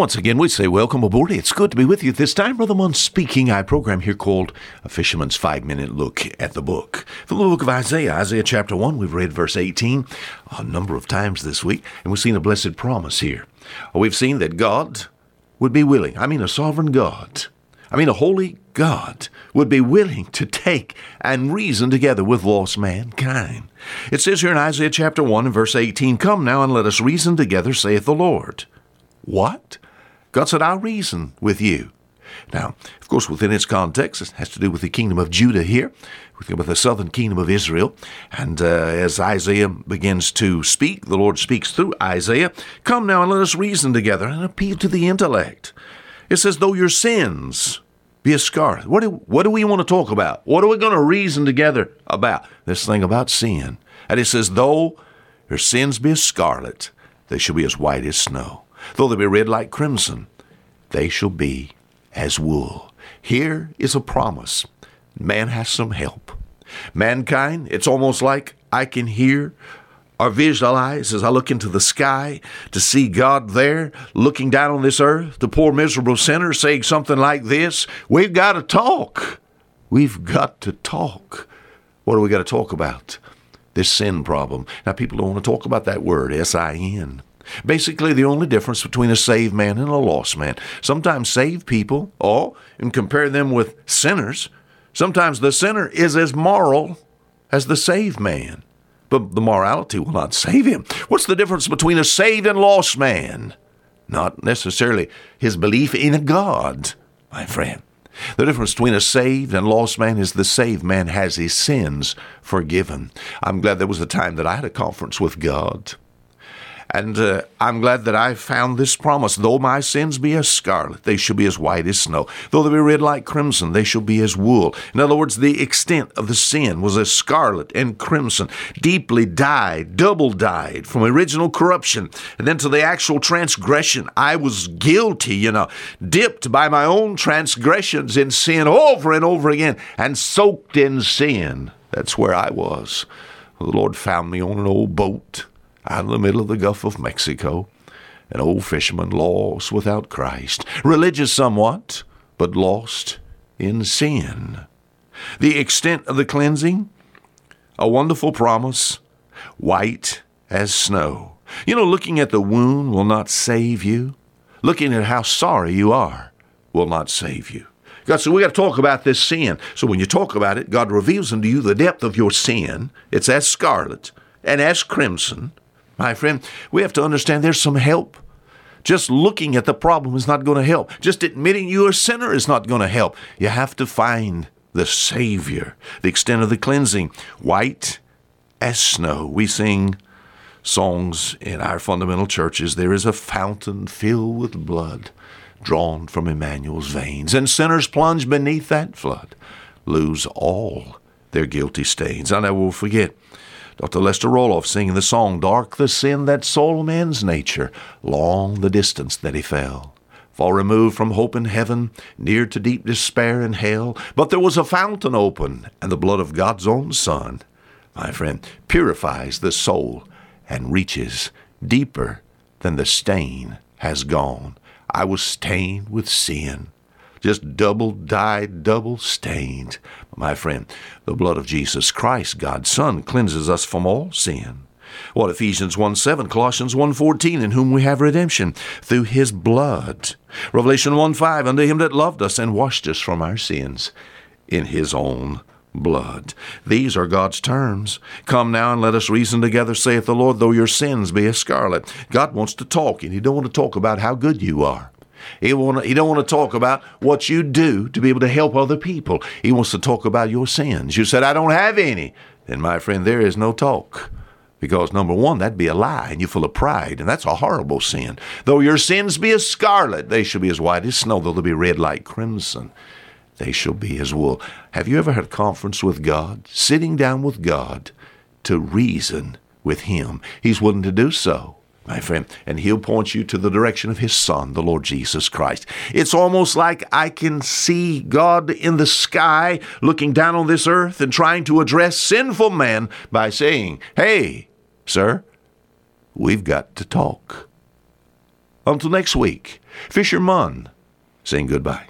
Once again, we say welcome aboard. It's good to be with you this time. Brother Munn speaking. I program here called A Fisherman's Five Minute Look at the Book. From the book of Isaiah, Isaiah chapter 1, we've read verse 18 a number of times this week, and we've seen a blessed promise here. We've seen that God would be willing, I mean, a sovereign God, I mean, a holy God would be willing to take and reason together with lost mankind. It says here in Isaiah chapter 1 and verse 18, Come now and let us reason together, saith the Lord. What? God said, I'll reason with you. Now, of course, within its context, it has to do with the kingdom of Judah here, with the southern kingdom of Israel. And uh, as Isaiah begins to speak, the Lord speaks through Isaiah Come now and let us reason together and appeal to the intellect. It says, Though your sins be as scarlet. What do, what do we want to talk about? What are we going to reason together about? This thing about sin. And it says, Though your sins be as scarlet, they shall be as white as snow. Though they be red like crimson, they shall be as wool. Here is a promise. Man has some help. Mankind, it's almost like I can hear or visualize as I look into the sky to see God there looking down on this earth, the poor miserable sinner saying something like this We've got to talk. We've got to talk. What do we got to talk about? This sin problem. Now, people don't want to talk about that word, S I N. Basically, the only difference between a saved man and a lost man. Sometimes saved people, oh, and compare them with sinners. Sometimes the sinner is as moral as the saved man, but the morality will not save him. What's the difference between a saved and lost man? Not necessarily his belief in a God, my friend. The difference between a saved and lost man is the saved man has his sins forgiven. I'm glad there was a time that I had a conference with God. And uh, I'm glad that I found this promise. Though my sins be as scarlet, they shall be as white as snow. Though they be red like crimson, they shall be as wool. In other words, the extent of the sin was as scarlet and crimson, deeply dyed, double dyed from original corruption, and then to the actual transgression. I was guilty, you know, dipped by my own transgressions in sin over and over again, and soaked in sin. That's where I was. The Lord found me on an old boat out in the middle of the Gulf of Mexico, an old fisherman lost without Christ, religious somewhat, but lost in sin. The extent of the cleansing, a wonderful promise, white as snow. You know, looking at the wound will not save you. Looking at how sorry you are will not save you. God said, we got to talk about this sin. So when you talk about it, God reveals unto you the depth of your sin. It's as scarlet and as crimson, my friend, we have to understand there's some help. Just looking at the problem is not going to help. Just admitting you're a sinner is not going to help. You have to find the Savior, the extent of the cleansing, white as snow. We sing songs in our fundamental churches there is a fountain filled with blood drawn from Emmanuel's veins, and sinners plunge beneath that flood, lose all their guilty stains. I never will forget Dr. Lester Roloff singing the song, Dark the sin that soiled man's nature, long the distance that he fell. Far removed from hope in heaven, near to deep despair in hell, but there was a fountain open, and the blood of God's own Son, my friend, purifies the soul and reaches deeper than the stain has gone. I was stained with sin just double dyed, double stained. My friend, the blood of Jesus Christ, God's Son, cleanses us from all sin. What Ephesians 1 7, Colossians 1 14, in whom we have redemption through his blood. Revelation 1 5, unto him that loved us and washed us from our sins in his own blood. These are God's terms. Come now and let us reason together, saith the Lord, though your sins be as scarlet. God wants to talk, and He don't want to talk about how good you are. He, want he don't want to talk about what you do to be able to help other people. He wants to talk about your sins. You said, I don't have any. Then, my friend, there is no talk. Because number one, that'd be a lie, and you're full of pride, and that's a horrible sin. Though your sins be as scarlet, they shall be as white as snow, though they be red like crimson. They shall be as wool. Have you ever had a conference with God, sitting down with God to reason with Him? He's willing to do so my friend, and he'll point you to the direction of his son, the Lord Jesus Christ. It's almost like I can see God in the sky looking down on this earth and trying to address sinful man by saying, Hey, sir, we've got to talk. Until next week, Fisher Fisherman saying goodbye.